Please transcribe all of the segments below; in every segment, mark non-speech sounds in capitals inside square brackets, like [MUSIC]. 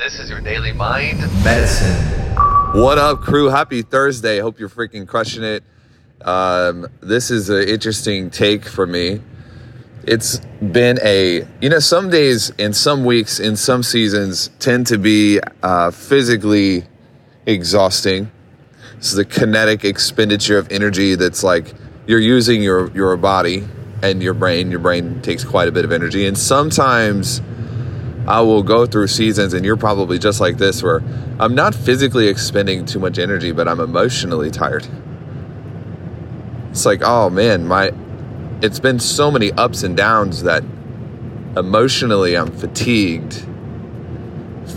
This is your daily mind medicine. What up, crew? Happy Thursday. Hope you're freaking crushing it. Um, this is an interesting take for me. It's been a, you know, some days and some weeks in some seasons tend to be uh, physically exhausting. Is the kinetic expenditure of energy that's like you're using your, your body and your brain. Your brain takes quite a bit of energy. And sometimes I will go through seasons, and you're probably just like this, where I'm not physically expending too much energy, but I'm emotionally tired. It's like, oh man, my it's been so many ups and downs that emotionally I'm fatigued.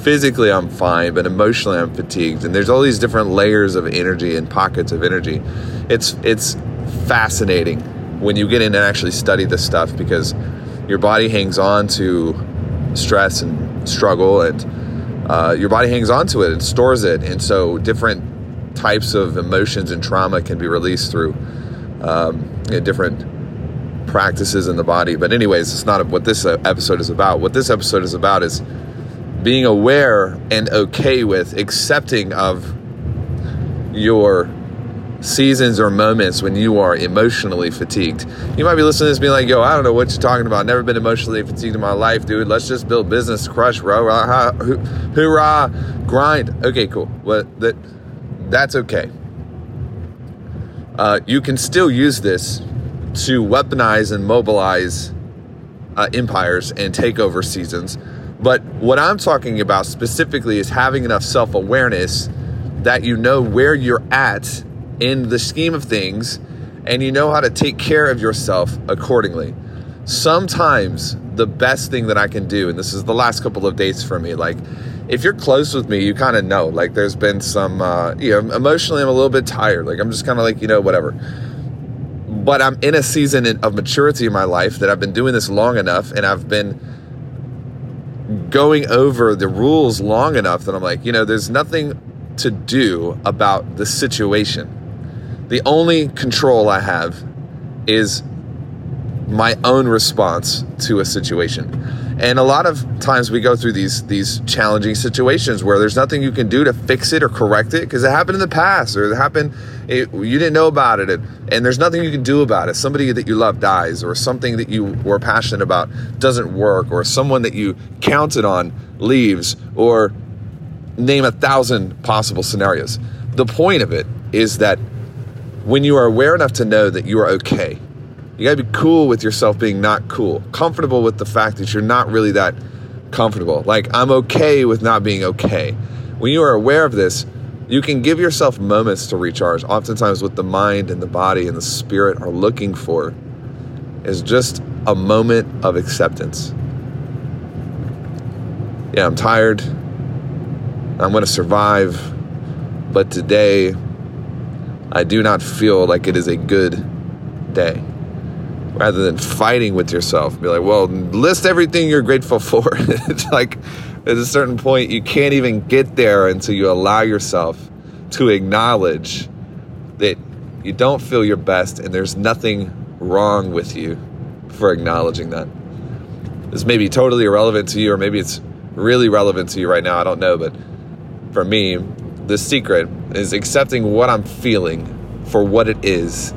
Physically I'm fine, but emotionally I'm fatigued. And there's all these different layers of energy and pockets of energy. It's it's fascinating when you get in and actually study this stuff because your body hangs on to stress and struggle, and uh, your body hangs on to it and stores it. And so, different types of emotions and trauma can be released through um, you know, different practices in the body. But, anyways, it's not what this episode is about. What this episode is about is being aware and okay with accepting of your seasons or moments when you are emotionally fatigued. You might be listening to this being like, yo, I don't know what you're talking about. Never been emotionally fatigued in my life, dude. Let's just build business, crush, rah, hoorah, grind. Okay, cool. Well, that, that's okay. Uh, you can still use this to weaponize and mobilize uh, empires and take over seasons. But what I'm talking about specifically is having enough self awareness that you know where you're at in the scheme of things and you know how to take care of yourself accordingly. Sometimes the best thing that I can do, and this is the last couple of days for me, like if you're close with me, you kind of know, like there's been some, uh, you know, emotionally I'm a little bit tired. Like I'm just kind of like, you know, whatever. But I'm in a season of maturity in my life that I've been doing this long enough and I've been going over the rules long enough that I'm like, you know, there's nothing to do about the situation the only control I have is my own response to a situation. And a lot of times we go through these these challenging situations where there's nothing you can do to fix it or correct it because it happened in the past or it happened it, you didn't know about it and, and there's nothing you can do about it. Somebody that you love dies or something that you were passionate about doesn't work or someone that you counted on leaves or name a thousand possible scenarios. The point of it is that when you are aware enough to know that you are okay, you gotta be cool with yourself being not cool, comfortable with the fact that you're not really that comfortable. Like, I'm okay with not being okay. When you are aware of this, you can give yourself moments to recharge. Oftentimes, what the mind and the body and the spirit are looking for is just a moment of acceptance. Yeah, I'm tired. I'm going to survive. But today, I do not feel like it is a good day. Rather than fighting with yourself, be like, well, list everything you're grateful [LAUGHS] for. it's like at a certain point, you can't even get there until you allow yourself to acknowledge that you don't feel your best and there's nothing wrong with you for acknowledging that. This may be totally irrelevant to you, or maybe it's really relevant to you right now. I don't know. But for me, the secret is accepting what I'm feeling for what it is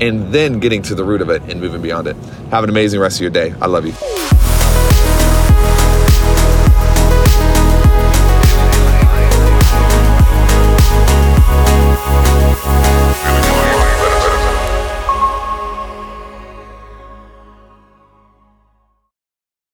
and then getting to the root of it and moving beyond it. Have an amazing rest of your day. I love you.